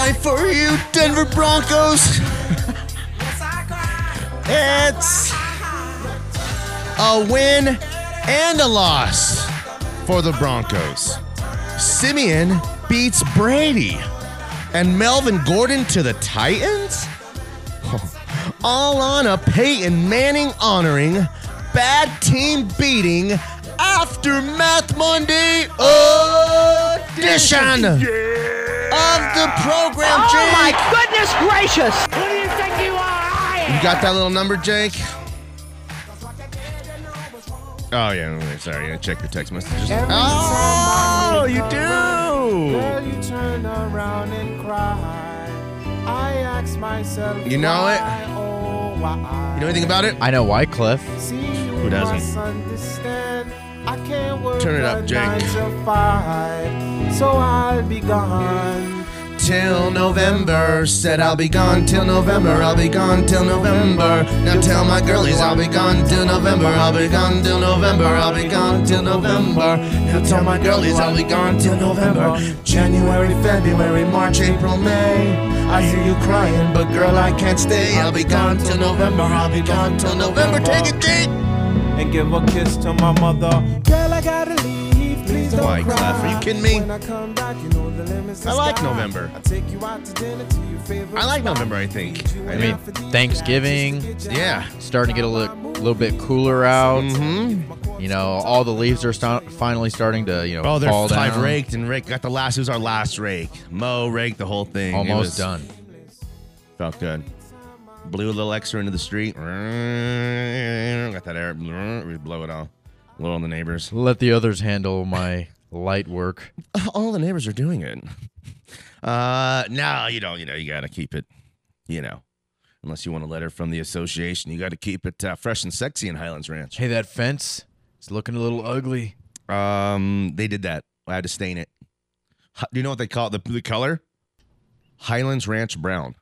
For you, Denver Broncos. Yes, I cried. It's a win and a loss for the Broncos. Siemian beats Brady and Melvin Gordon to the Titans? All on a Peyton Manning honoring, bad team beating Aftermath Monday edition of the program, Oh Jake. my goodness gracious! Who do you think you are? I am. You got that little number, Jake? Oh yeah, sorry. I check your text messages. Oh, you do. Girl, you turn around and cry. I ask myself, You know it? oh, why? You know anything about it? I know Wyclef. See you Who doesn't? understand. I can't work Turn it up, Jake. nine to five, so I'll be gone. Till November, said I'll be gone till November. I'll be gone till November. Now tell my girlies I'll be gone till November. I'll be gone till November. I'll be gone till November. Now tell my girlies I'll be gone till November. January, February, March, April, May. I hear you crying, but girl I can't stay. I'll be gone till November. I'll be gone till November. Take it, Jake. And give a kiss to my mother. Girl, I gotta leave. Please don't Why, cry. Clef, are you kidding me? I come back, you know the limits I is like. November. I take you out to dinner to your favorite I like. November, I think. I I mean, mean, Thanksgiving yeah. starting to get a little, little bit cooler out. Mm-hmm. You know, all the leaves are sta- finally starting to you know Oh, they're fall five down. raked and Rick got the last. It was our last rake. Mo raked the whole thing. It Almost was- done. Felt good. Blew a little extra into the street. Got that air. We blow it all. Blow on the neighbors. Let the others handle my light work. All the neighbors are doing it. Uh, no, you don't. You know, you got to keep it. You know, unless you want a letter from the association, you got to keep it uh, fresh and sexy in Highlands Ranch. Hey, that fence is looking a little ugly. Um, they did that. I had to stain it. Do you know what they call it? The, the color? Highlands Ranch Brown.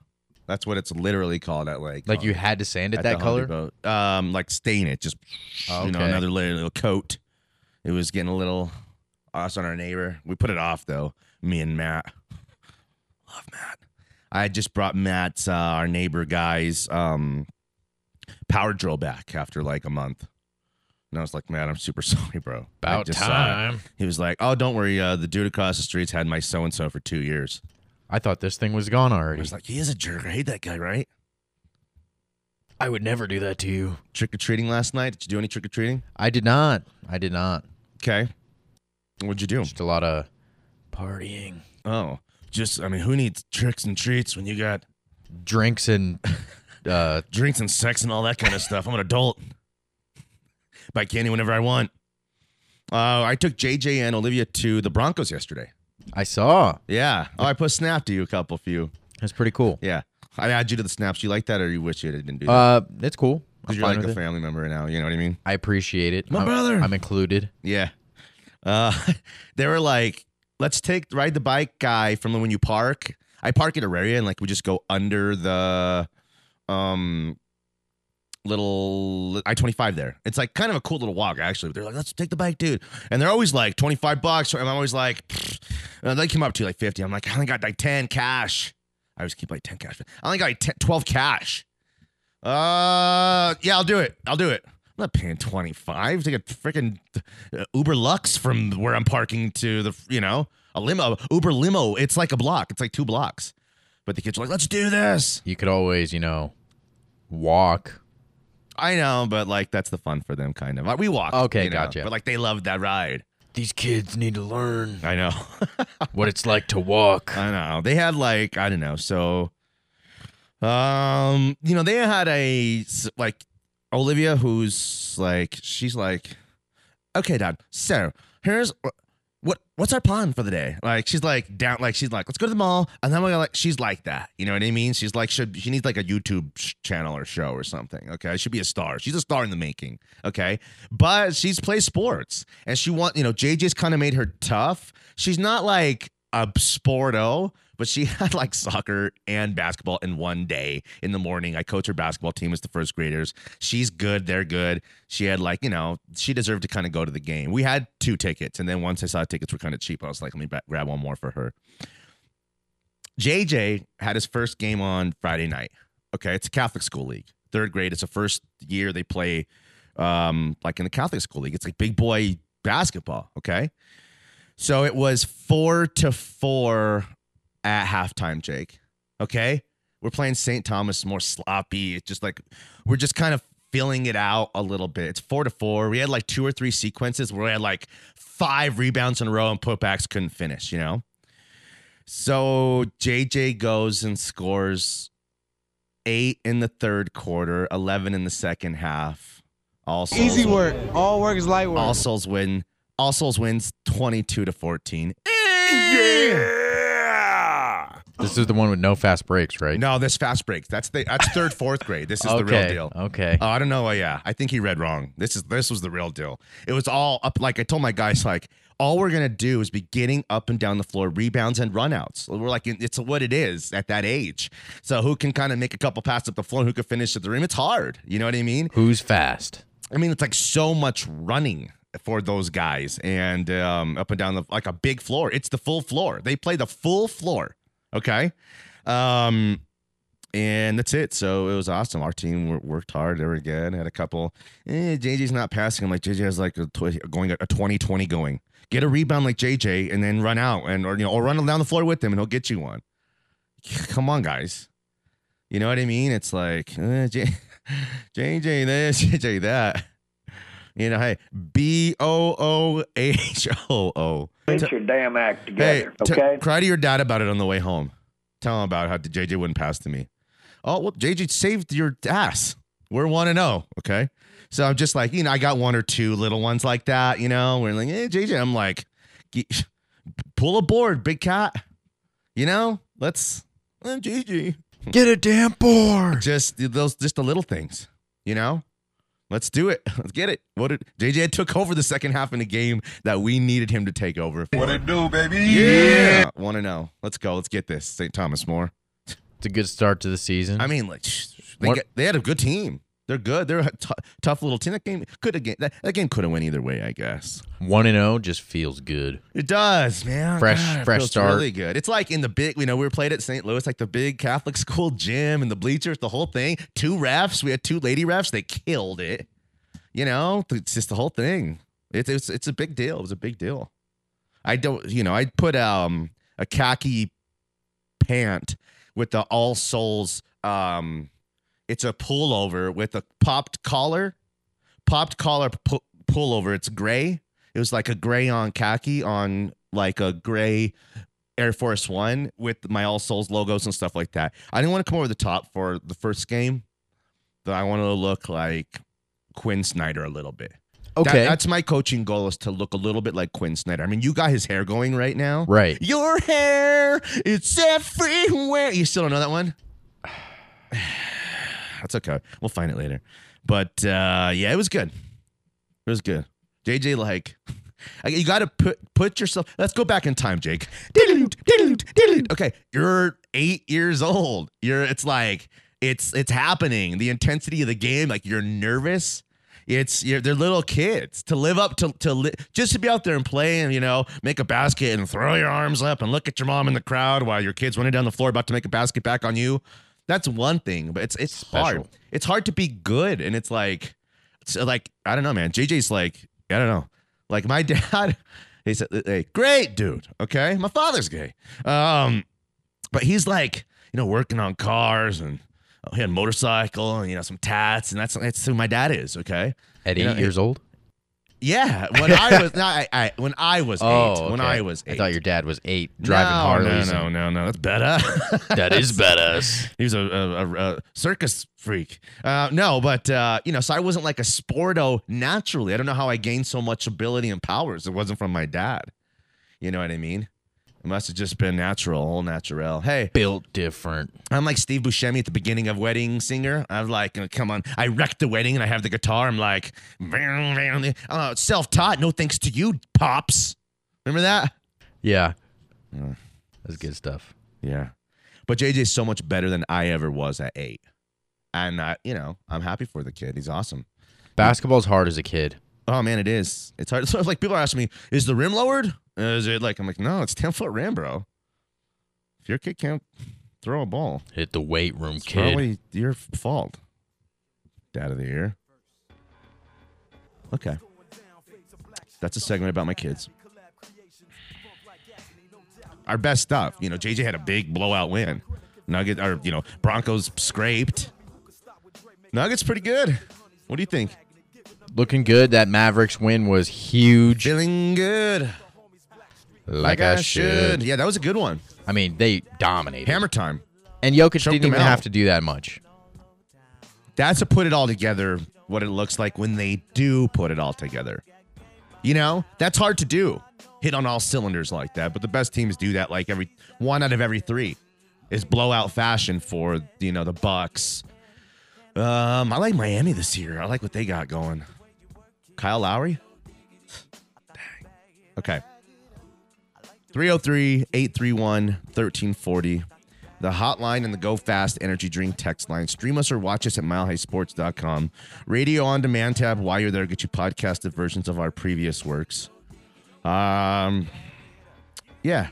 That's what it's literally called at like Like you had to sand it at that the color. Depot. Um, like stain it, just Oh, you know, okay. another little, little coat. It was getting a little us on our neighbor. We put it off though. Me and Matt. Love Matt. I had just brought Matt's uh, our neighbor guy's um power drill back after like a month. And I was like, man, I'm super sorry, bro. I About just saw it." time. He was like, oh, don't worry. Uh, the dude across the street's had my so and so for two years. I thought this thing was gone already. I already. was like, he is a jerk. I hate that guy, right? I would never do that to you. Trick or treating last night. Did you do any trick or treating? I did not. I did not. Okay. What'd you do? Just a lot of partying, Oh, just I mean, who needs tricks and treats when you got drinks, and uh, drinks and sex and all that kind of stuff? I'm an adult. Buy candy whenever I want. Uh, I took JJ and Olivia to the Broncos yesterday. I saw. Yeah. Oh, I put snap to you, a couple few. That's pretty cool. Yeah. I add you to the snaps. You like that, or you wish you didn't do that? Uh, it's cool. Because you're like a it. family member now. You know what I mean? I appreciate it. My I'm, brother. I'm included. Yeah. Uh, they were like, let's take ride the bike guy from when you park. I park at Auraria and like we just go under the um little I twenty five there. It's like kind of a cool little walk actually. They're like, let's take the bike, dude. And they're always like twenty five bucks. And I'm always like, they come up to like fifty. I'm like, I only got like ten cash. I always keep like ten cash. I only got like 10, twelve cash. Uh, yeah, I'll do it. I'll do it. I'm not paying 25 to get a freaking Uber Lux from where I'm parking to the, you know, a limo, Uber limo. It's like a block. It's like two blocks. But the kids are like, let's do this. You could always, you know, walk. I know, but like that's the fun for them, kind of. We walk. Okay, you know, gotcha. But like they loved that ride. These kids need to learn I know. what it's like to walk. I know. They had like I don't know. So, um, you know, they had a like Olivia, who's like she's like, okay, Dad. So here's what what's our plan for the day? Like she's like down, like she's like, let's go to the mall, and then we're like, she's like that, you know what I mean? She's like, should she needs like a YouTube channel or show or something? Okay, she should be a star. She's a star in the making. Okay, but she's plays sports, and she want you know JJ's kind of made her tough. She's not like a sporto, but she had like soccer and basketball in one day in the morning. I coach her basketball team as the first graders. She's good. They're good. She had like, you know, she deserved to kind of go to the game. We had two tickets. And then once I saw tickets were kind of cheap, I was like, let me grab one more for her. JJ had his first game on Friday night. Okay. It's a Catholic school league, third grade. It's the first year they play um, like in the Catholic school league. It's like big boy basketball. Okay. So it was four to four at halftime, Jake. Okay. We're playing St. Thomas More sloppy. It's just like we're just kind of filling it out a little bit. It's four to four. We had like two or three sequences where we had like five rebounds in a row and putbacks couldn't finish, you know? So JJ goes and scores eight in the third quarter, 11 in the second half. Also, Easy work. All work is light work. All Souls win. All Souls wins 22 to 14. This is the one with no fast breaks, right? No, this fast breaks. That's the that's third, fourth grade. This is the real deal. okay. Oh, I don't know. Oh, yeah, I think he read wrong. This is this was the real deal. It was all up. Like I told my guys, like all we're gonna do is be getting up and down the floor, rebounds and runouts. We're like, it's what it is at that age. So who can kind of make a couple passes up the floor and who can finish at the rim? It's hard. You know what I mean? Who's fast? I mean, it's like so much running for those guys and um, up and down the like a big floor. It's the full floor. They play the full floor. Okay. Um, and that's it. So it was awesome. Our team worked hard. They were good. Had a couple. Eh, JJ's not passing. I'm like JJ has like a tw- going a 20-20 going. Get a rebound like JJ and then run out and or you know or run down the floor with him and he'll get you one. Come on, guys. You know what I mean? It's like eh, J- JJ this, JJ that. You know, hey, B O O H O O. Get your damn act Hey, together, t- okay? cry to your dad about it on the way home. Tell him about how JJ wouldn't pass to me. Oh, well, JJ saved your ass. We're one and zero. Okay, so I'm just like, you know, I got one or two little ones like that. You know, we're like, hey, JJ. I'm like, pull a board, big cat. You know, let's, uh, JJ. Get a damn board. Just those, just the little things. You know, let's do it. Let's get it. What did JJ took over the second half in the game that we needed him to take over? What it do, baby? Yeah. Want to know? Let's go. Let's get this. St. Thomas More. It's a good start to the season. I mean, like they, What- get, they had a good team. They're good. They're a t- tough little team. That game could again. that, that game could have went either way. I guess One and zero just feels good. it does, man. Fresh- God, fresh start. Really good. It's like in the big. You know, we were played at St. Louis, like the big Catholic school gym and the bleachers, the whole thing. Two refs. We had two lady refs. They killed it. You know, it's just the whole thing. It's it's it's a big deal. It was a big deal. I don't. You know, I put um a khaki pant with the All Souls. Um, it's a pullover with a popped collar, popped collar pu- pullover. It's gray. It was like a gray on khaki on like a gray Air Force One with my All Souls logos and stuff like that. I didn't want to come over the top for the first game. But I wanted to look like Quin Snyder a little bit. That- Okay. that's my coaching goal is to look a little bit like Quin Snyder. I mean, you got his hair going right now. Right. Your hair, it's everywhere. You still don't know that one? That's okay. We'll find it later. But uh, yeah, it was good. It was good. JJ, like, you got to put put yourself. Let's go back in time, Jake. Okay, you're eight years old. You're. It's like it's it's happening. The intensity of the game, like you're nervous. It's you're, they're little kids to live up to to li- just to be out there and play and you know make a basket and throw your arms up and look at your mom in the crowd while your kids running down the floor about to make a basket back on you. That's one thing, but it's it's hard. It's hard to be good, and it's like it's like I don't know, man. JJ's like I don't know. Like my dad, he said, "Hey, great dude." Okay, my father's gay, um, but he's like you know working on cars and oh, he had a motorcycle and you know some tats, and that's that's who my dad is. Okay, At You eight know, years old. Yeah. When I was, no, I, I, when I was Oh, eight, when. I was eight, I thought your dad was eight, driving no, Harleys. No, no, no, no. That's better. That is better. He was a, a, a, a circus freak. Uh, no, but uh, you know, so I wasn't like a sporto naturally. I don't know how I gained so much ability and powers. It wasn't from my dad. You know what I mean? It must have just been natural, all natural. Hey, Built different. I'm like Steve Buscemi at the beginning of Wedding Singer. I'm like, uh, come on, I wrecked the wedding and I have the guitar. I'm like, uh, self-taught. No thanks to you, pops. Remember that? Yeah. That's good stuff. Yeah. But JJ's so much better than I ever was at eight. And, uh, you know, I'm happy for the kid. He's awesome. Basketball's hard as a kid. Oh, man, it is. It's hard. So, like, people are asking me, is the rim lowered? Is it like, I'm like, no, it's 10 foot ram, bro. If your kid can't throw a ball, Hit the weight room, kid. it's kid. probably your fault. Dad of the year. Okay. That's a segment about my kids. Our best stuff. You know, JJ had a big blowout win. Nugget or you know, Broncos scraped. Nuggets pretty good. What do you think? Looking good. That Mavericks win was huge. Feeling good. Like, I should. Yeah, that was a good one. I mean, they dominated. Hammer time. and Jokic Choked didn't even out. have to do that much. That's to put it all together, what it looks like when they do put it all together. You know, that's hard to do. Hit on all cylinders like that, but the best teams do that like every one out of every three is blowout fashion for you know the Bucks. Um, I like Miami this year. I like what they got going. Kyle Lowry. Dang. Okay. 303-831-1340. The hotline and the Go Fast Energy Drink text line. Stream us or watch us at milehighsports.com. Radio on demand tab while you're there. Get you podcasted versions of our previous works. Um, yeah.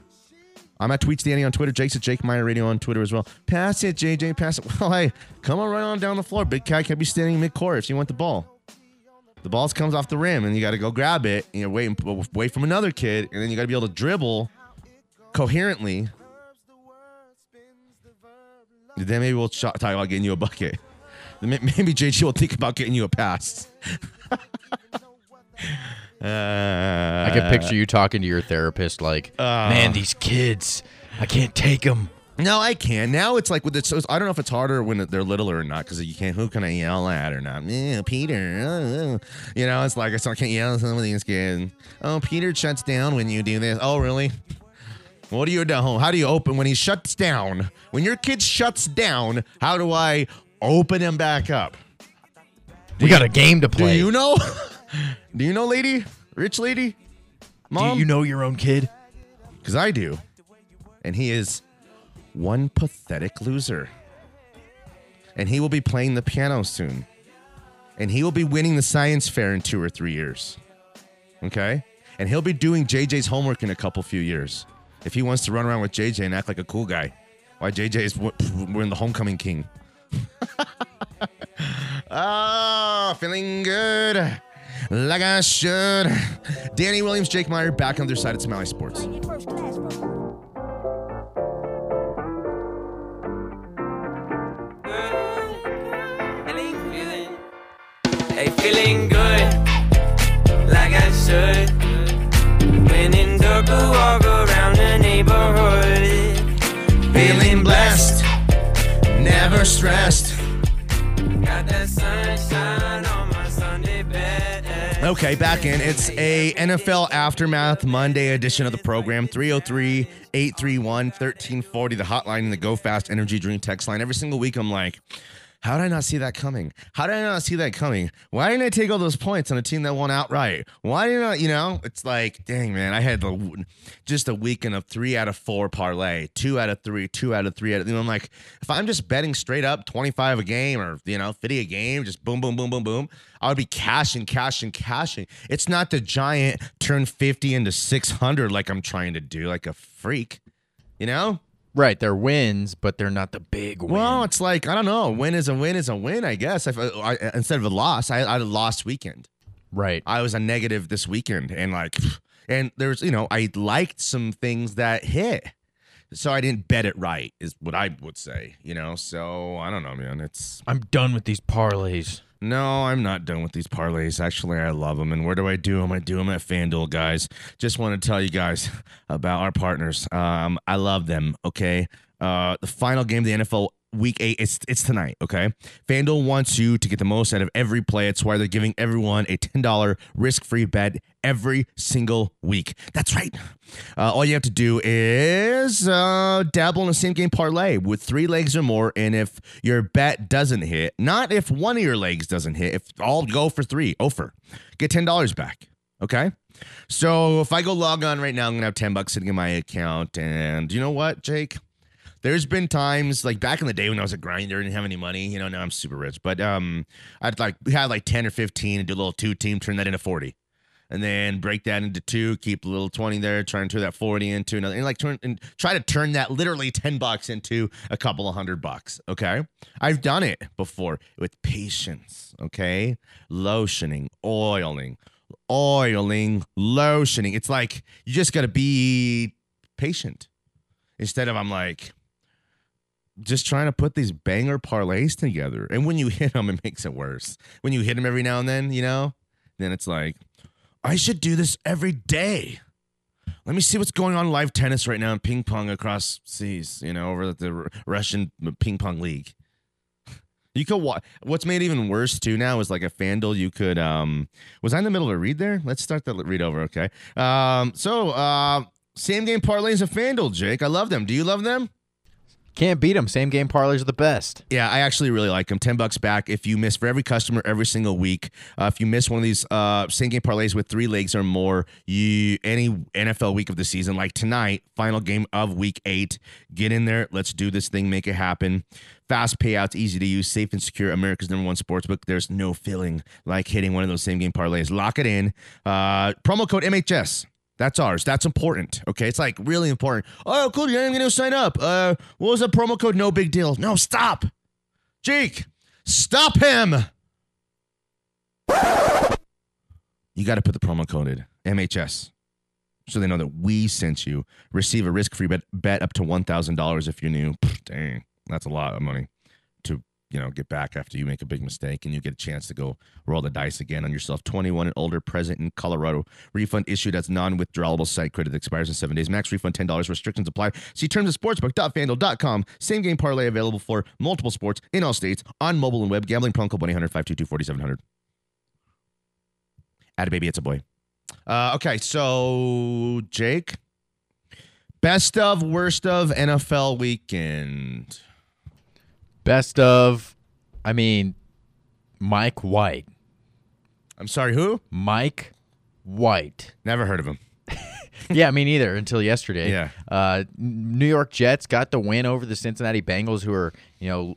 I'm at Tweets Danny on Twitter. Jake's at Jake Meyer Radio on Twitter as well. Pass it, JJ. Pass it. Well, hey, come on right on down the floor. Big cat can't be standing mid court if you want the ball. The ball comes off the rim and you got to go grab it. And you're waiting, wait from another kid, and then you got to be able to dribble coherently. Then maybe we'll talk about getting you a bucket. Maybe JG will think about getting you a pass. uh, I can picture you talking to your therapist like, man, these kids, I can't take them. No, I can. Now it's like with it. So I don't know if it's harder when they're littler or not because you can't. Who can I yell at or not? Peter. uh, uh. You know, it's like I can't yell at some of these kids. Oh, Peter shuts down when you do this. Oh, really? What do you do? How do you open when he shuts down? When your kid shuts down, how do I open him back up? We got a game to play. Do you know? do you know, lady? Rich lady? Do you know your own kid? Because I do. And he is one pathetic loser. And he will be playing the piano soon. And he will be winning the science fair in two or three years. Okay? And he'll be doing JJ's homework in a couple few years. If he wants to run around with JJ and act like a cool guy. Why JJ is we're in the homecoming king. Ah, feeling good. Like I should. Danny Williams, Jake Meyer, back on their side at Smiley Sports. Feeling good, like I should. When in walk around the neighborhood. Feeling blessed, never stressed. Got that sunshine on my Sunday bed. Okay, back in. It's a NFL Aftermath Monday edition of the program. 303 831 1340, the hotline and the Go Fast Energy Drink text line. Every single week, I'm like, how did I not see that coming? How did I not see that coming? Why didn't I take all those points on a team that won outright? Why didn't I, you know, it's like, dang, man, I had just a weekend of three out of four parlay, two out of three, two out of three. Out of, you know, I'm like, if I'm just betting straight up 25 a game or, you know, 50 a game, just boom, boom, boom, boom, boom, I would be cashing, cashing, cashing. It's not the giant turn 50 into 600 like I'm trying to do, like a freak, you know? Right, they're wins, but they're not the big win. Well, it's like I don't know. Win is a win is a win. I guess. If uh, I, I, instead of a loss, I, I had a lost weekend. right. I was a negative this weekend, and like, and there's you know I liked some things that hit, so I didn't bet it right. Is what I would say. You know, so I don't know, man. It's I'm done with these parlays. No, I'm not done with these parlays. Actually, I love them. And where do I do them? I do them at FanDuel, guys. Just want to tell you guys about our partners. Um, I love them. Okay. Uh, the final game of the NFL week eight. It's it's tonight, okay? FanDuel wants you to get the most out of every play. It's why they're giving everyone a $10 risk-free bet every single week. That's right. Uh, all you have to do is uh, dabble in a same game parlay with three legs or more. And if your bet doesn't hit, not if one of your legs doesn't hit, if all go for three, over, get $10 back. Okay. So if I go log on right now, I'm gonna have 10 bucks sitting in my account. And you know what, Jake? There's been times like back in the day when I was a grinder and didn't have any money. You know, now I'm super rich. But um I'd like we had like 10 or 15 and do a little two team, turn that into 40. And then break that into two, keep a little 20 there, try and turn that 40 into another and like turn and try to turn that literally 10 bucks into a couple of hundred bucks. Okay. I've done it before with patience. Okay. Lotioning, oiling, oiling, lotioning. It's like you just got to be patient. Instead of I'm like just trying to put these banger parlays together. And when you hit them, it makes it worse. When you hit them every now and then, you know, then it's like I should do this every day. Let me see what's going on live tennis right now in ping pong across seas, you know, over at the Russian ping pong league. You could watch. What's made even worse too now is like a FanDuel. You could. um Was I in the middle of a read there? Let's start the read over. Okay. Um. So, uh, same game parlays of FanDuel, Jake. I love them. Do you love them? Can't beat them. Same game parlays are the best. Yeah, I actually really like them. Ten bucks back if you miss for every customer every single week. Uh, if you miss one of these uh, same game parlays with three legs or more, you any NFL week of the season, like tonight, final game of week eight, get in there. Let's do this thing, make it happen. Fast payouts, easy to use, safe and secure. America's number one sports book. There's no feeling like hitting one of those same game parlays. Lock it in. Uh, promo code MHS. That's ours. That's important. Okay. It's like really important. Oh, cool. You're going to sign up. Uh, what was the promo code? No big deal. No, stop. Jake, stop him. You got to put the promo code in MHS so they know that we sent you. Receive a risk free bet, bet up to $1,000 if you're new. Dang, that's a lot of money you know get back after you make a big mistake and you get a chance to go roll the dice again on yourself. 21 and older present in colorado. Refund issued as non-withdrawable. Site credit expires in seven days. Max refund $10 restrictions apply. See terms at sportsbook.fanduel.com same game parlay available for multiple sports in all states on mobile and web. Gambling prone code 1-800-522-4700 add a baby it's a boy. Uh, okay so jake best of worst of nfl weekend Best of, I mean, Mike White. i'm sorry who Mike White. never heard of him yeah, me neither until yesterday. Yeah. Uh, New York Jets got the win over the Cincinnati Bengals, who are you know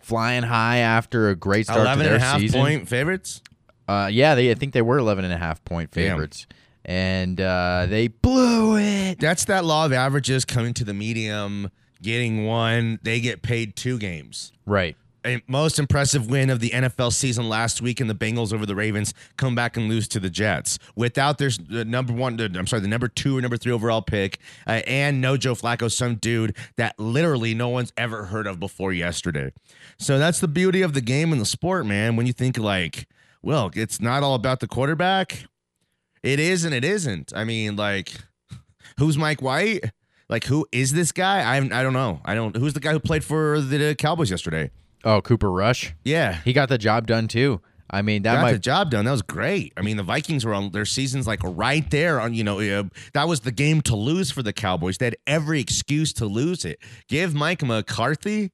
flying high after a great start 11 to their and a half season. point favorites Uh, yeah, they I think they were 11 and a half point Damn. favorites, and uh, they blew it. That's that law of averages coming to the medium, getting one. They get paid two games. Right. A most impressive win of the NFL season last week, in the Bengals over the Ravens come back and lose to the Jets without their the number one. I'm sorry, the number two or number three overall pick, uh, and no Joe Flacco, some dude that literally no one's ever heard of before yesterday. So that's the beauty of the game and the sport, man. When you think like, well, it's not all about the quarterback. It is and it isn't. I mean, like, who's Mike White? Like, who is this guy? I I don't know. I don't. Who's the guy who played for the Cowboys yesterday? Oh, Cooper Rush. Yeah, He got the job done too. I mean, that got might the job done. That was great. I mean, the Vikings were on their seasons like right there on. You know, uh, that was the game to lose for the Cowboys. They had every excuse to lose it. Give Mike McCarthy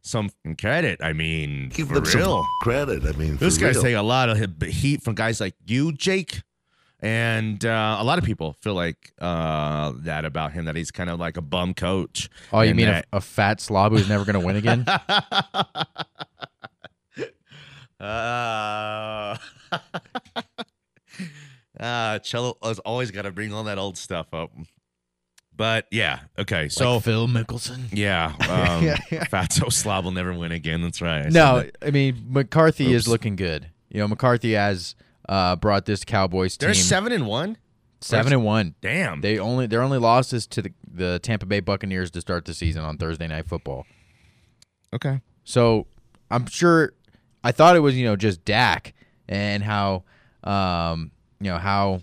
some credit. I mean, Give for them some real. credit. I mean, This guy's real. taking a lot of heat from guys like you, Jake. And uh, a lot of people feel like uh, that about him, that he's kind of like a bum coach. Oh, you mean a, that- a fat slob who's never going to win again? Uh, uh, Cello has always got to bring all that old stuff up. But yeah, okay. So like Phil Mickelson. yeah, um, Fatso Slob will never win again. That's right. I No, that. I mean McCarthy is looking good. You know, McCarthy has uh, brought this Cowboys team they're seven and one. seven and one. Damn. They only their only losses to the, the Tampa Bay Buccaneers to start the season on Thursday Night Football. okay. So I'm sure I thought it was you know just Dak and how um, you know how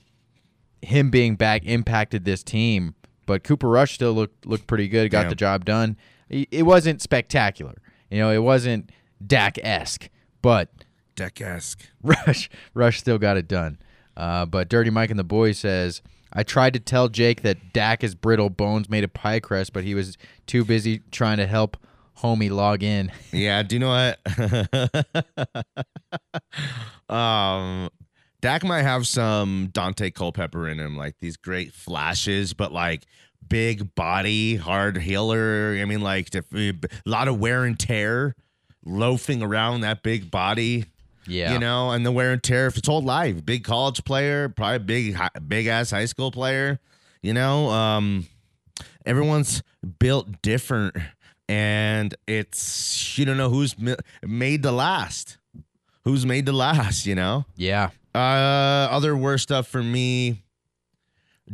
him being back impacted this team, but Cooper Rush still looked looked pretty good, got Yeah. the job done. It it wasn't spectacular. You know, it wasn't Dak esque, but Deck esque. Rush Rush still got it done. Uh, but Dirty Mike and the Boy says, I tried to tell Jake that Dak is brittle, bones made of pie crust, but he was too busy trying to help homie log in. Yeah, do you know what? um Dak might have some Daunte Culpepper in him, like these great flashes, but like big body, hard healer. I mean, like a lot of wear and tear, loafing around that big body. Yeah. You know, and the wear and tear if it's whole life. Big college player, probably big big ass high school player. You know, um, everyone's built different, and it's you don't know who's made to last. Who's made to last? You know. Yeah. Uh, other worst stuff for me.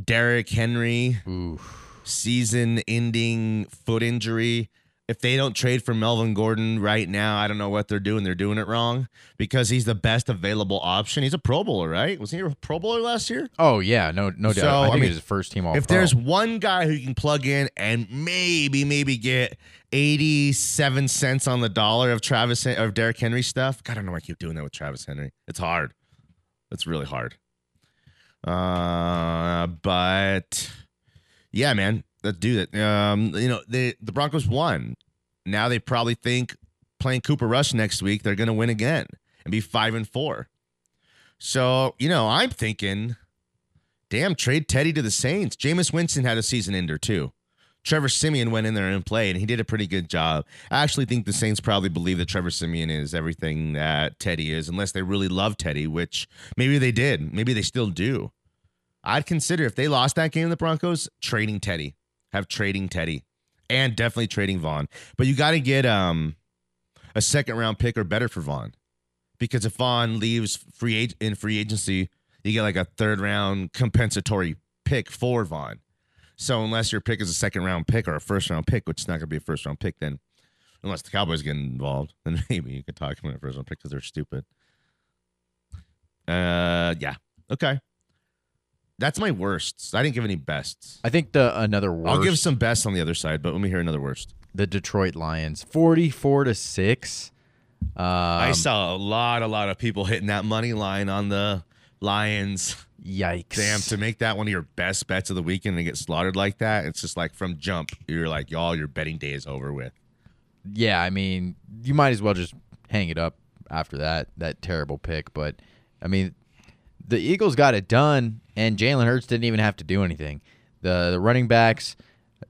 Derrick Henry Ooh. season-ending foot injury. If they don't trade for Melvin Gordon right now, I don't know what they're doing. They're doing it wrong because he's the best available option. He's a Pro Bowler, right? Was he a Pro Bowler last year? Oh yeah, no no doubt. So, I I think mean, it was first team all if there's one guy who you can plug in and maybe maybe get 87 cents on the dollar of Travis of Derrick Henry stuff, God, I don't know why I keep doing that with Travis Henry. It's hard. It's really hard. Uh, but yeah, man, let's do that. Um, you know, the the Broncos won. Now they probably think playing Cooper Rush next week, they're gonna win again and be five and four. So, you know, I'm thinking Damn, trade Teddy to the Saints. Jameis Winston had a season ender too. Trevor Siemian went in there and played, and he did a pretty good job. I actually think the Saints probably believe that Trevor Siemian is everything that Teddy is, unless they really love Teddy, which maybe they did. Maybe they still do. I'd consider if they lost that game, the Broncos, trading Teddy. Have trading Teddy. And definitely trading Von. But you gotta get um a second round pick or better for Von. Because if Von leaves free ag- in free agency, you get like a third round compensatory pick for Von. So unless your pick is a second round pick or a first round pick, which is not going to be a first round pick, then unless the Cowboys get involved, then maybe you could talk about a first round pick because they're stupid. Uh, yeah, okay. That's my worst. I didn't give any bests. I think the another worst. I'll give some bests on the other side, but let me hear another worst. the Detroit Lions, forty-four to six. Um, I saw a lot, a lot of people hitting that money line on the Lions. Yikes! Damn, to make that one of your best bets of the weekend and get slaughtered like that, it's just like from jump, you're like, y'all, your betting day is over with. yeah, I mean, you might as well just hang it up after that that terrible pick. But I mean, the Eagles got it done, and Jalen Hurts didn't even have to do anything. the The running backs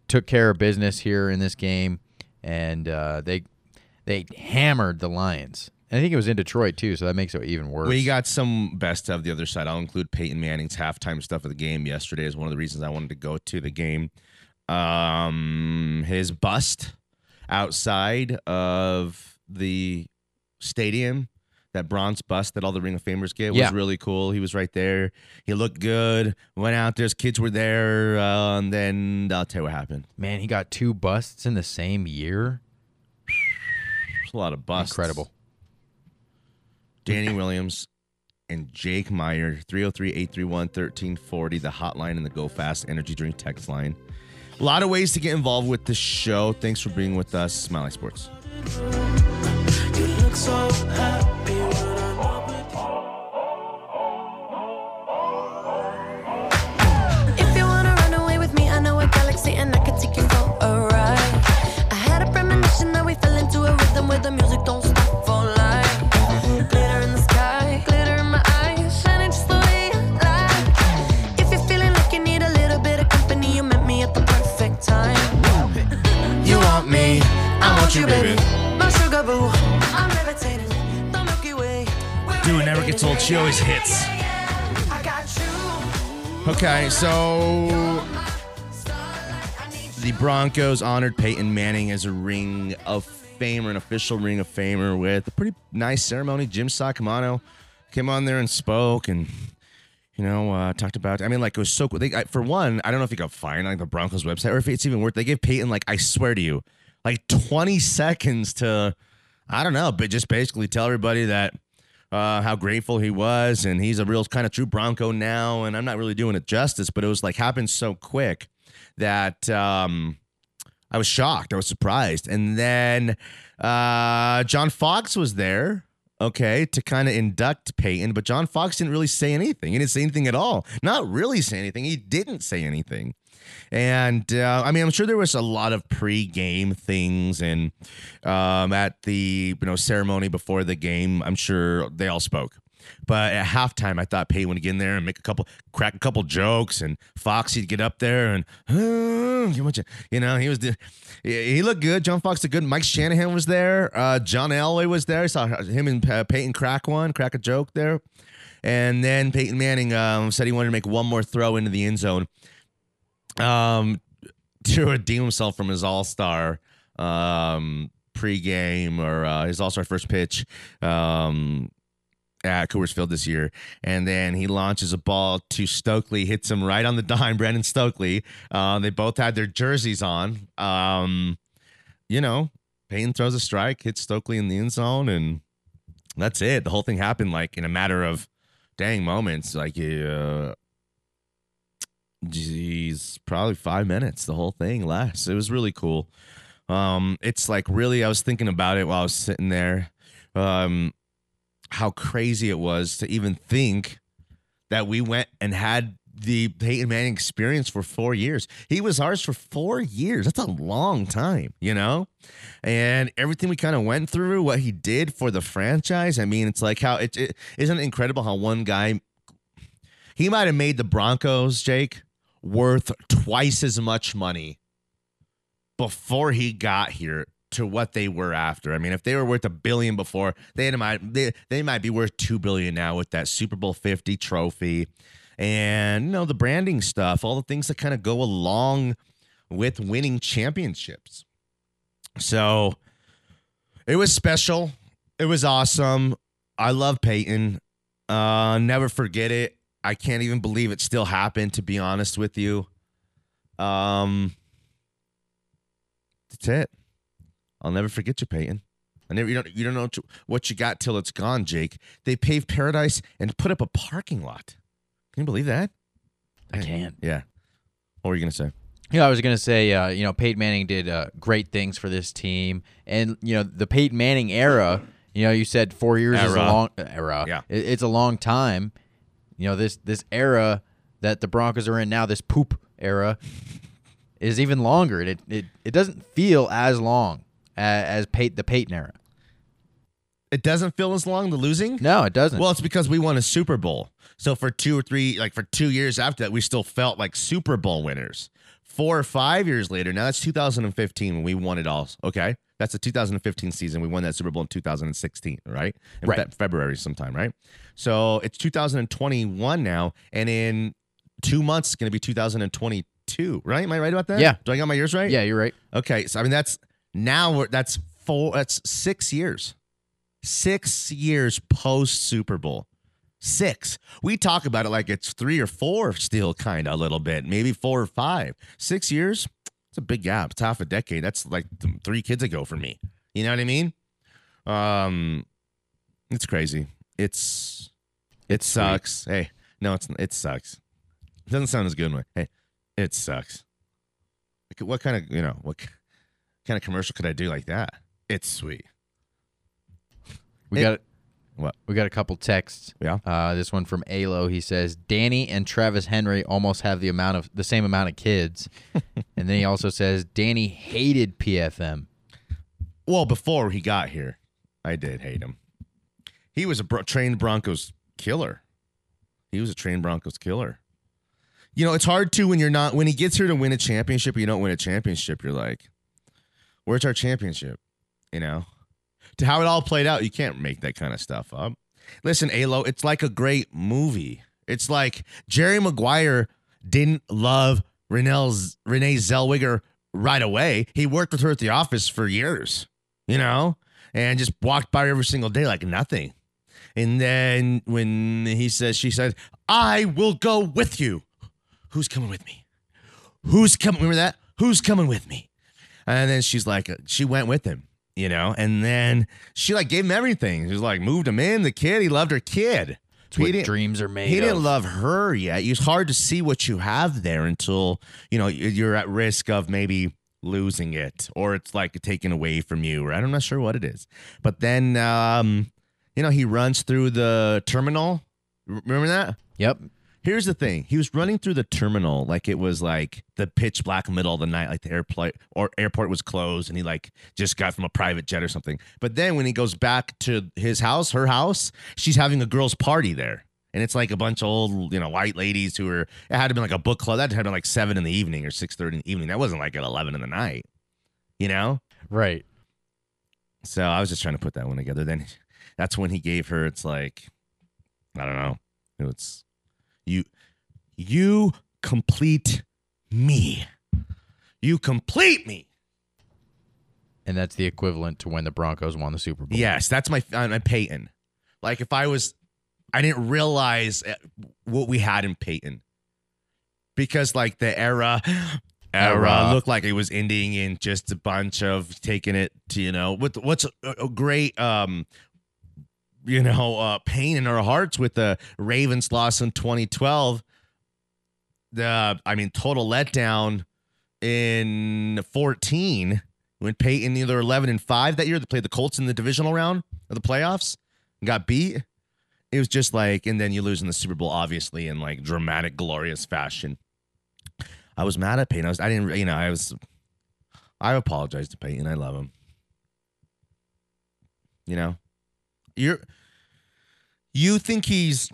took care of business here in this game, and uh, they they hammered the Lions. And I think it was in Detroit too, so that makes it even worse. We got some best of the other side. I'll include Peyton Manning's halftime stuff of the game yesterday is one of the reasons I wanted to go to the game. Um, his bust outside of the stadium, that bronze bust that all the Ring of Famers get, was Yeah. really cool. He was right there. He looked good. Went out there. His kids were there. Uh, and then I'll tell you what happened. Man, he got two busts in the same year. There's a lot of busts. Incredible. Danny Williams and Jake Meyer, 303 831 1340, the hotline and the Go Fast Energy Drink text line. A lot of ways to get involved with the show. Thanks for being with us, Smiley Sports. I you, baby. My sugar boo, I'm levitating. The Milky Way. It never gets old. She always hits. I got you. Okay, so the Broncos honored Peyton Manning as a Ring of Famer, an official Ring of Famer, with a pretty nice ceremony. Jim Saccomano came on there and spoke and, you know, uh, talked about. I mean, like, it was so cool. They, I, for one, I don't know if you could find like the Broncos website or if it's even worth They gave Peyton, like, I swear to you, like 20 seconds to, I don't know, but just basically tell everybody that uh, how grateful he was, and he's a real kind of true Bronco now. And I'm not really doing it justice, but it was like happened so quick that um, I was shocked. I was surprised. And then uh, John Fox was there, okay, to kind of induct Peyton. But John Fox didn't really say anything. He didn't say anything at all. Not really say anything. He didn't say anything. And uh, I mean, I'm sure there was a lot of pre-game things, and um, at the you know ceremony before the game, I'm sure they all spoke. But at halftime, I thought Peyton would get in there and make a couple, crack a couple jokes, and Foxy'd get up there and, you know, he was, the, he looked good. John Fox did good. Mike Shanahan was there. Uh, John Elway was there. I saw him and uh, Peyton crack one, crack a joke there. And then Peyton Manning um, said he wanted to make one more throw into the end zone um, to redeem himself from his All Star um, pregame or uh, his All Star first pitch um, at Coors Field this year. And then he launches a ball to Stokley, hits him right on the dime. Brandon Stokley. Uh, they both had their jerseys on. Um, you know, Payne throws a strike, hits Stokley in the end zone, and that's it. The whole thing happened like in a matter of dang moments. Like, uh, geez, probably five minutes. The whole thing lasts. It was really cool. Um, it's like really, I was thinking about it while I was sitting there. Um, how crazy it was to even think that we went and had the Peyton Manning experience for four years. He was ours for four years. That's a long time, you know? And everything we kind of went through, what he did for the franchise. I mean, it's like how it, it isn't it incredible how one guy he might have made the Broncos, Jake, worth twice as much money before he got here to what they were after. I mean, if they were worth a billion before, they might they, they might be worth two billion now with that Super Bowl 50 trophy and you know the branding stuff, all the things that kind of go along with winning championships. So it was special. It was awesome. I love Peyton. Uh never forget it. I can't even believe it still happened to be honest with you. Um that's it. I'll never forget you, Peyton. I never you don't you don't know what you got till it's gone, Jake. They paved paradise and put up a parking lot. Can you believe that? I can't. Yeah. What were you gonna say? Yeah, I was gonna say, uh, you know, Peyton Manning did uh, great things for this team, and you know, the Peyton Manning era. You know, you said four years is a long era. Yeah. It- it's a long time. You know, this this era that the Broncos are in now, this poop era, is even longer. It it it doesn't feel as long as, as Peyton, the Peyton era. It doesn't feel as long the losing? No, it doesn't. Well, it's because we won a Super Bowl. So for two or three, like for two years after that, we still felt like Super Bowl winners. Four or five years later, now that's 2015 when we won it all. Okay. That's the 2015 season. We won that Super Bowl in 2016, right? In Right. Fe- February sometime, right? So it's 2021 now. And in two months, it's going to be 2022, right? Am I right about that? Yeah. Do I got my years right? yeah, you're right. Okay, so I mean that's now we're that's four that's six years. Six years post Super Bowl. Six. We talk about it like it's three or four still kind of a little bit, maybe four or five. Six years, it's a big gap. It's half a decade. That's like three kids ago for me. You know what I mean? Um it's crazy. It's it sucks. Hey, no, it's it sucks. It doesn't sound as good. When, hey, it sucks. Like, What kind of you know what kind of commercial could I do like that? It's sweet. We It- got What? We got a couple texts. Yeah. Uh, this one from Alo. He says Danny and Travis Henry almost have the amount of the same amount of kids, and then he also says Danny hated PFM. Well, before he got here, I did hate him. He was a bro- trained Broncos killer. He was a trained Broncos killer. You know, it's hard to when you're not when he gets here to win a championship. You don't win a championship. You're like, where's our championship? You know, to how it all played out, you can't make that kind of stuff up. Listen, Alo, it's like a great movie. It's like Jerry Maguire didn't love Renee Renee Zellweger right away. He worked with her at the office for years, you know, and just walked by every single day like nothing. And then when he says, she said, I will go with you. Who's coming with me? Who's coming? Remember that? Who's coming with me? And then she's like, uh, she went with him, you know, and then she like gave him everything. She was like, moved him in, the kid. He loved her kid. It's what He dreams are made he didn't love her yet. It's hard to see what you have there until you know you're at risk of maybe losing it or it's like taken away from you, or I'm not sure what it is. But then, um, you know, he runs through the terminal. Remember that? Yep. Here's the thing. He was running through the terminal like it was like the pitch black middle of the night, like the airport or airport was closed and he like just got from a private jet or something. But then when he goes back to his house, her house, she's having a girls' party there. And it's like a bunch of old, you know, white ladies who are it had to be like a book club. That had to been like seven in the evening or six thirty in the evening. That wasn't like at eleven in the night. You know? Right. So I was just trying to put that one together. Then that's when he gave her. It's like, I don't know. It's you. You complete me. You complete me. And that's the equivalent to when the Broncos won the Super Bowl. Yes, that's my uh, my Peyton. Like if I was, I didn't realize uh, what we had in Peyton because like the era. Era looked like it was ending in just a bunch of taking it to you know with what's a, a great um you know uh pain in our hearts with the Ravens loss in 2012 the I mean total letdown in 14 when Peyton either 11 and 5 that year they played the Colts in the divisional round of the playoffs and got beat. It was just like and then you lose in the Super Bowl obviously in like dramatic glorious fashion. I was mad at Peyton. I was I didn't you know I was I apologize to Peyton. I love him. You know you're you think he's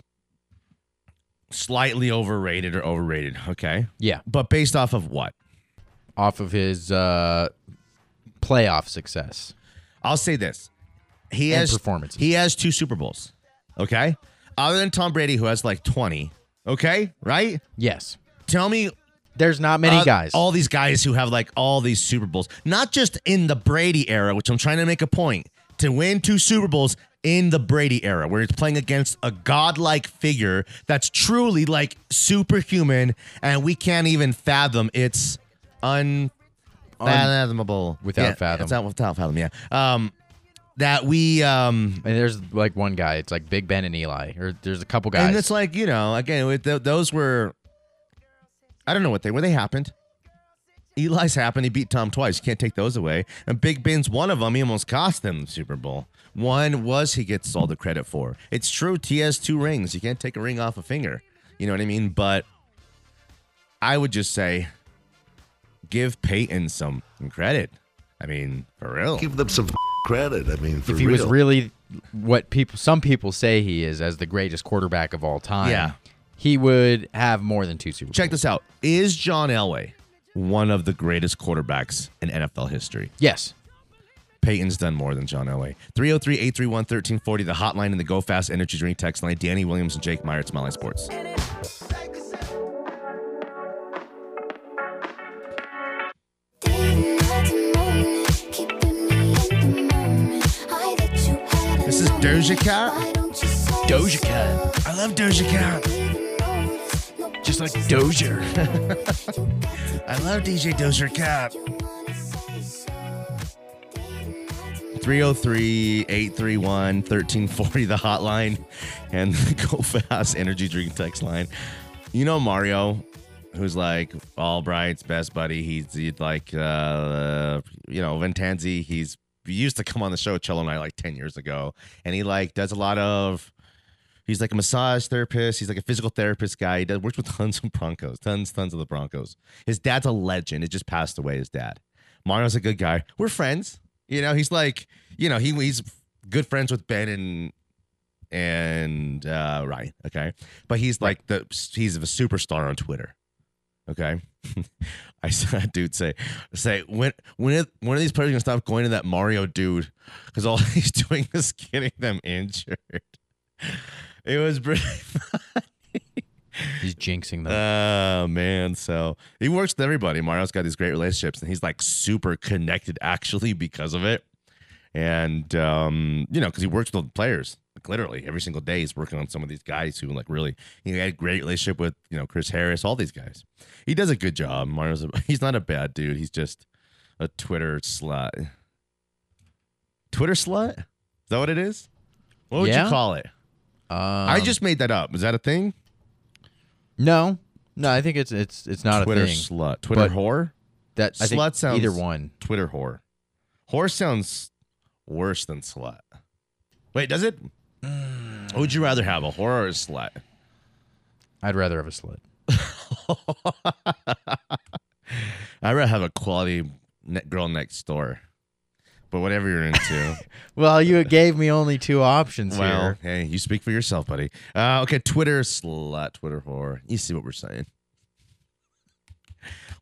slightly overrated or overrated okay Yeah. but based off of what Off of his uh, playoff success. I'll say this. He And has performances. He has two Super Bowls. Okay? Other than Tom Brady who has like 20. Okay? Right? Yes. Tell me There's not many uh, guys. All these guys who have like all these Super Bowls. Not just in the Brady era, which I'm trying to make a point. To win two Super Bowls in the Brady era, where he's playing against a godlike figure that's truly like superhuman, and we can't even fathom its unfathomable. Without yeah, fathom. It's not without fathom, yeah. Um, that we um and there's like one guy. It's like Big Ben and Eli. Or there's a couple guys. And it's like you know, again, with th- those were, I don't know what they were. They happened. Eli's happened. He beat Tom twice. You can't take those away. And Big Ben's one of them. He almost cost them the Super Bowl. One was he gets all the credit for. It's true. T has two rings. You can't take a ring off a finger. You know what I mean? But I would just say, give Peyton some credit. I mean, for real. Give them some credit. I mean, for if he real. was really what people some people say he is as the greatest quarterback of all time, Yeah. he would have more than two Super Bowls. Check this out. Is John Elway one of the greatest quarterbacks in NFL history? Yes. Peyton's done more than John Elway. 303 831 1340, the hotline and the Go Fast Energy Drink text line. Danny Williams and Jake Meyer at Smiley Sports. This is Doja Cat. Doja Cat. I love Doja Cat. Just like Dozier. I love DJ Dozier Cap. 303 831 1340, the hotline, and the Go Fast Energy Drink text line. You know Mario, who's like Albright's best buddy. He's, he's like, uh, you know, Ventanzi. He's he used to come on the show, Cello and I, like 10 years ago. And he like does a lot of He's like a massage therapist. He's like a physical therapist guy. He does, works with tons of Broncos, tons, tons of the Broncos. His dad's a legend. It just passed away. His dad. Mario's a good guy. We're friends. You know, he's like, you know, he he's good friends with Ben and and uh Ryan. Okay, but he's like the he's a superstar on Twitter. Okay, I saw a dude say say when when when are these players gonna stop going to that Mario dude because all he's doing is getting them injured. It was pretty He's jinxing them. Oh man, so he works with everybody. Mario's got these great relationships, and he's like super connected actually because of it. And um, you know, because he works with the players, like literally every single day, he's working on some of these guys who like really he had a great relationship with you know Chris Harris, all these guys. He does a good job. Mario's a, he's not a bad dude. He's just a Twitter slut. Twitter slut? Is that what it is? What would Yeah. you call it? I Um, just made that up. Is that a thing? no, no. I think it's it's it's not Twitter a thing. Twitter slut. Twitter But- whore. That I Slut sounds either one. Twitter whore. Whore sounds worse than slut. Wait, does it? Mm. Would you rather have a whore or a slut? I'd rather have a slut. I'd rather have a quality girl next door. But whatever you're into. Well, you gave me only two options well, here. hey, you speak for yourself, buddy. Uh, okay, Twitter slut, Twitter whore. You see what we're saying.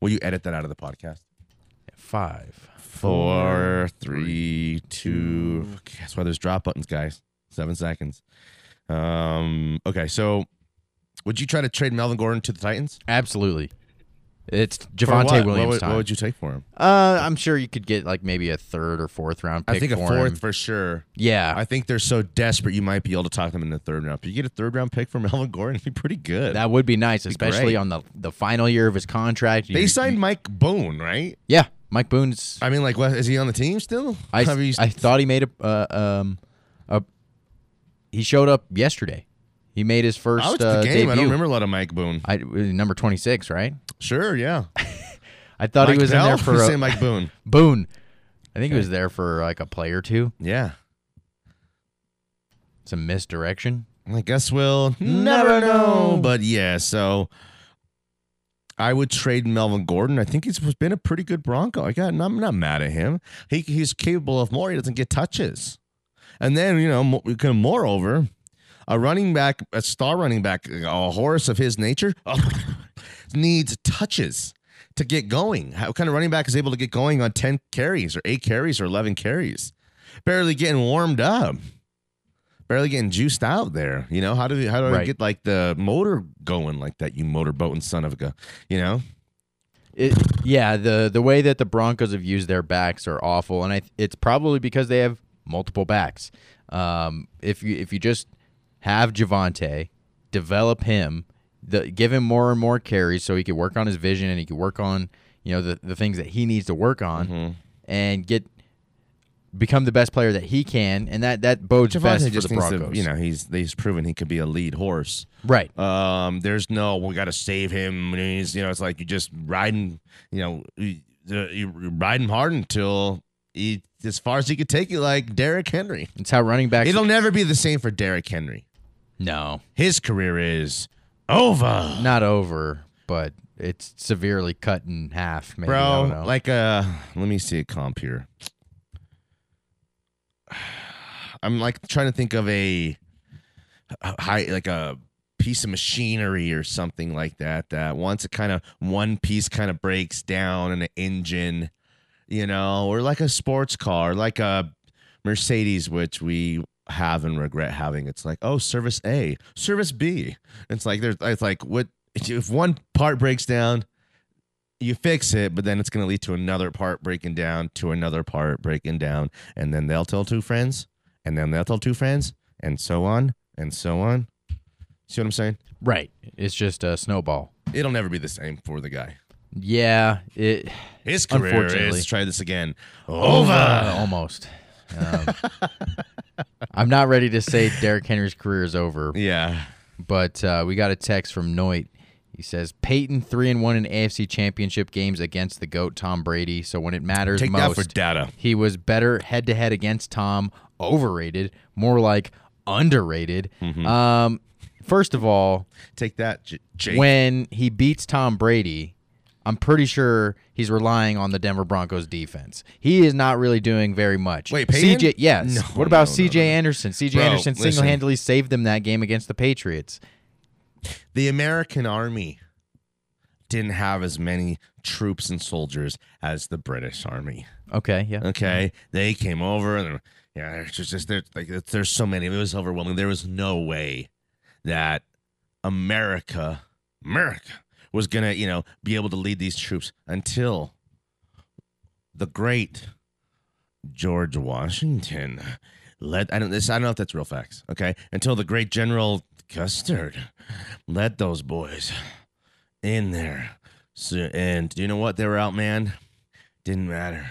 Will you edit that out of the podcast? Five. Four, three, two. Okay, that's why there's drop buttons, guys. Seven seconds. Um. Okay, so would you try to trade Melvin Gordon to the Titans? Absolutely. It's Javonte? Williams What would, time. what would you take for him? uh, I'm sure you could get like maybe a third or fourth round pick I think a for fourth him. for sure. Yeah, I think they're so desperate you might be able to talk them in the third round. But you get a third round pick for Melvin Gordon, it'd be pretty good. that would be nice, Be especially great. on the the final year of his contract. they signed you- Mike Boone, right? yeah, Mike Boone's. I mean, like, what is he on the team still? I, you- I thought he made a uh, um a he showed up yesterday. He made his first I watched uh, the game. debut. I don't remember a lot of Mike Boone. I number 26, right? Sure, yeah. I thought Mike he was Bell? in there for a, say Mike Boone. Boone. I think he was there for like a play or two. Yeah. Some misdirection. I guess we'll Never know. But yeah, so I would trade Melvin Gordon. I think he's been a pretty good Bronco. I got. I'm not mad at him. He he's capable of more. He doesn't get touches. And then you know, can moreover, a running back, a star running back, a horse of his nature, needs touches to get going. How kind of running back is able to get going on ten carries or eight carries or eleven carries? Barely getting warmed up barely getting juiced out there. You know, how do how do I get like the motor going like that? You motorboating son of a gun. You know, It, yeah, the the way that the Broncos have used their backs are awful, and I, it's probably because they have multiple backs. Um, if you if you just have Javonte, develop him, the, give him more and more carries so he can work on his vision and he can work on you know the the things that he needs to work on, Mm-hmm. and get become the best player that he can, and that that bodes best Javonte for just the Broncos. to, you know, he's he's proven he could be a lead horse. right? Um, there's no we got to save him. And he's you know, it's like you just riding, you know, you, him hard until he as far as he could take you, like Derrick Henry. It's how running backs. It'll never be the same for Derrick Henry. no, His career is over. not over, but it's severely cut in half. Maybe, bro like uh let me see a comp here i'm like trying to think of a, a high like a piece of machinery or something like that that once it kind of one piece kind of breaks down in an engine you know or like a sports car like a mercedes which we have and regret having it's like oh service a service b it's like there's it's like what if one part breaks down you fix it, but then it's going to lead to another part breaking down, to another part breaking down, and then they'll tell two friends, and then they'll tell two friends, and so on and so on. See what I'm saying? right. It's just a snowball. It'll never be the same for the guy. Yeah, it His career Unfortunately. is try this again. uh, Over. almost. Um, I'm not ready to say Derrick Henry's career is over, Yeah. but uh, we got a text from Noit. He says Peyton three and one in AFC Championship games against the goat Tom Brady. So when it matters Take that for data. he was better head to head against Tom. Overrated, more like underrated. Mm-hmm. Um, first of all, Take that, J- Jake. when he beats Tom Brady, I'm pretty sure he's relying on the Denver Broncos defense. He is not really doing very much. Wait? CJ, yes. No, what about no, CJ no. Anderson? CJ Bro, Anderson single-handedly saved them that game against the Patriots. the American army didn't have as many troops and soldiers as the British army. Okay, yeah. Okay, they came over and yeah, there's just, just there's like there's so many. It was overwhelming. There was no way that America, America, was gonna you know be able to lead these troops until the great George Washington led. I don't this. I don't know if that's real facts. Okay, until the great General Custard led those boys in there. So, and do you know what? They were out, man. Didn't matter.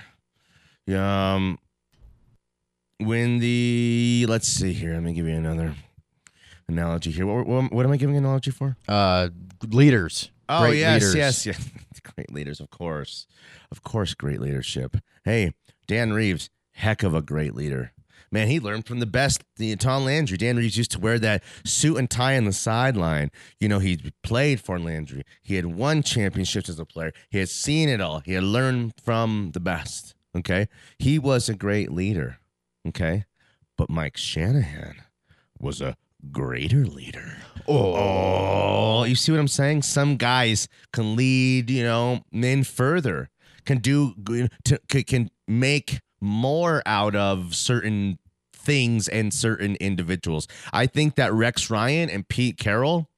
Um, when the let's see here, let me give you another analogy here. What, what, what am I giving an analogy for? Uh, leaders. Oh Great yes, leaders. yes, yes. great leaders, of course. Of course, great leadership. Hey, Dan Reeves, heck of a great leader. Man, he learned from the best. The Tom Landry. Dan Reeves used to wear that suit and tie on the sideline. You know, he played for Landry. He had won championships as a player. He had seen it all. He had learned from the best. Okay. He was a great leader. Okay. But Mike Shanahan was a greater leader. Oh. oh, you see what I'm saying? Some guys can lead, you know, men further, can do, can make more out of certain things and certain individuals. I think that Rex Ryan and Pete Carroll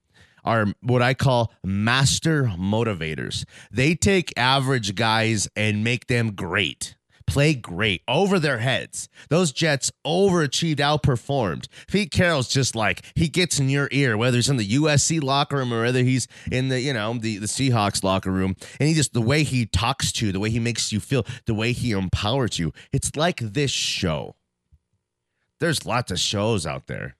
are what I call master motivators. They take average guys and make them great. Play great over their heads. Those Jets overachieved, outperformed. Pete Carroll's just like he gets in your ear, whether he's in the USC locker room or whether he's in the you know the the Seahawks locker room, and he just the way he talks to you, the way he makes you feel, the way he empowers you. It's like this show. There's lots of shows out there.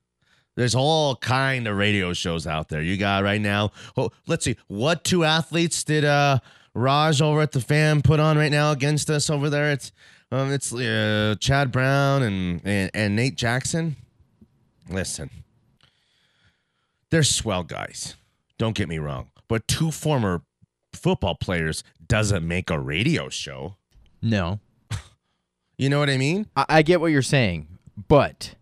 There's all kind of radio shows out there. You got right now. Oh, let's see. What two athletes did uh Raj over at the fan put on right now against us over there? It's um it's uh, Chad Brown and, and and Nate Jackson. Listen. They're swell guys. Don't get me wrong. But two former football players doesn't make a radio show. No, You know what I mean? I, I get what you're saying, but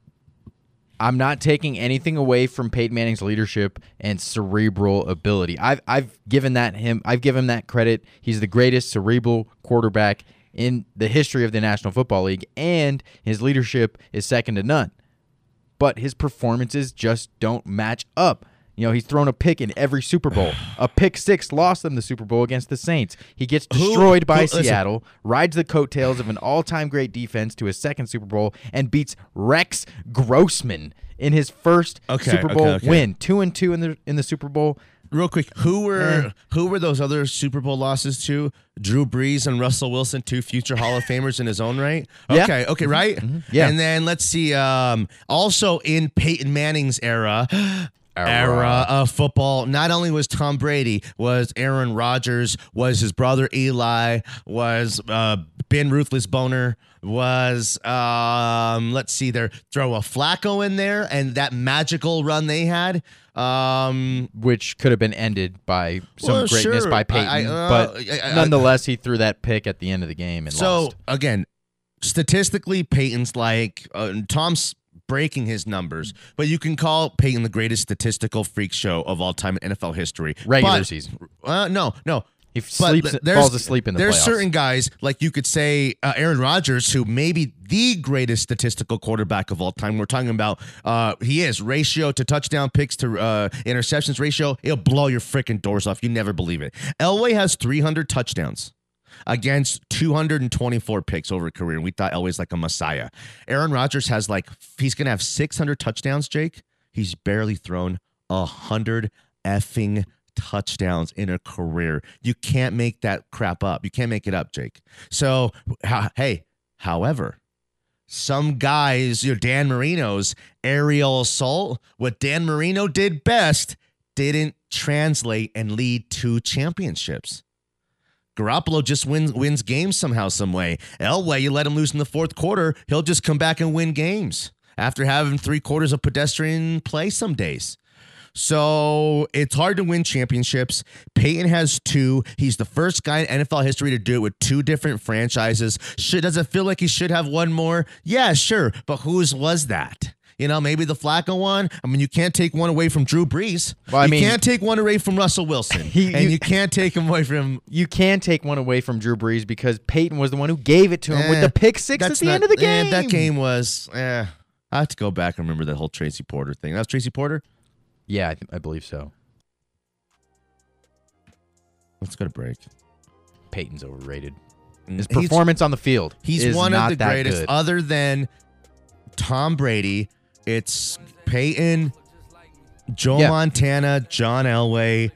I'm not taking anything away from Peyton Manning's leadership and cerebral ability. I've I've given that him I've given him that credit. He's the greatest cerebral quarterback in the history of the National Football League, and his leadership is second to none. But his performances just don't match up. You know, he's thrown a pick in every Super Bowl. A pick six lost them the Super Bowl against the Saints. He gets destroyed by who- listen. Seattle, rides the coattails of an all-time great defense to his second Super Bowl, and beats Rex Grossman in his first Okay, Super Bowl okay. win. Two and two in the in the Super Bowl. Real quick, who were Eh. who were those other Super Bowl losses to? Drew Brees and Russell Wilson, two future Hall of Famers in his own right. Yeah. Okay, okay, right. Yeah. And then let's see. Um, also in Peyton Manning's era. Era of football. Not only was Tom Brady, was Aaron Rodgers, was his brother Eli, was uh, Ben Ruthless Boner, was um, let's see there, throw a Flacco in there, and that magical run they had. Um, which could have been ended by some Well, greatness sure. by I- Peyton, I- uh, but I- I- nonetheless, he threw that pick at the end of the game and So lost. again, statistically, Peyton's like uh, Tom's breaking his numbers, but you can call Peyton the greatest statistical freak show of all time in NFL history. Regular But- season. Uh, no, no. He sleeps, there's- falls asleep in the There's playoffs. certain guys like you could say uh, Aaron Rodgers, who may be the greatest statistical quarterback of all time. We're talking about uh, he is ratio to touchdown picks to uh, interceptions ratio. It'll blow your freaking doors off. You never believe it. Elway has 300 touchdowns against 224 picks over a career. And we thought Elway's like a messiah. Aaron Rodgers has like he's gonna have 600 touchdowns. Jake, he's barely thrown a hundred effing touchdowns in a career. You can't make that crap up. You can't make it up, Jake. So, hey, however, some guys, you know, Dan Marino's aerial assault, what Dan Marino did best, didn't translate and lead to championships. Garoppolo just wins wins games somehow, some way. Elway, you let him lose in the fourth quarter, he'll just come back and win games after having three quarters of pedestrian play some days. So it's hard to win championships. Peyton has two. He's the first guy in NFL history to do it with two different franchises. Should, does it feel like he should have one more? Yeah, sure. But whose was that? You know, maybe the Flacco one. I mean, you can't take one away from Drew Brees. Well, I you mean- can't take one away from Russell Wilson, He- and you- you can't take him away from You can take one away from Drew Brees because Peyton was the one who gave it to him with Eh, the pick six at the not- end of the eh, game. that game was. Eh, I have to go back and remember that whole Tracy Porter thing. That was Tracy Porter. Yeah, I, th- I believe so. Let's go to break. Peyton's overrated. His He's- performance on the field. He's one of the greatest, other than Tom Brady. It's Peyton, Joe Yeah. Montana, John Elway,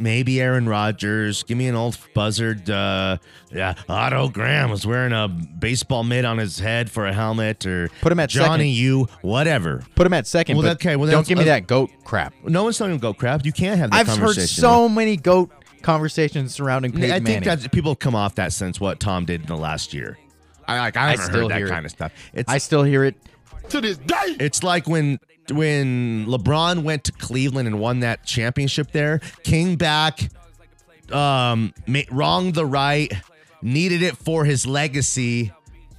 maybe Aaron Rodgers. Give me an old buzzard. Uh, yeah, Otto Graham was wearing a baseball mitt on his head for a helmet, or Put him at Johnny. U, whatever. Put him at second. Well, okay, well, don't give me uh, that goat crap. No one's telling him to go crap. You can't have that I've heard so many goat conversations surrounding Peyton I think Manning. that people have come off that since what Tom did in the last year. I like I I still heard that hear it. kind of stuff. It's I still hear it. To this day. It's like when when LeBron went to Cleveland and won that championship there, came back, um, wronged the right, needed it for his legacy,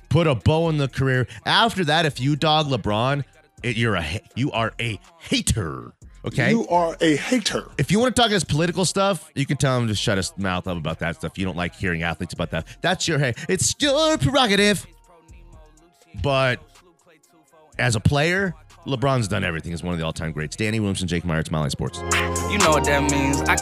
put a bow in the career. After that, if you dog LeBron, it, you're a you are a hater. Okay. You are a hater. if you want to talk his political stuff, you can tell him to shut his mouth up about that stuff. You don't like hearing athletes about that. That's your hey, it's your prerogative. But as a player, LeBron's done everything. He's one of the all-time greats. Danny Williamson, Jake Meyer, it's Mile Sports. You know what that means. I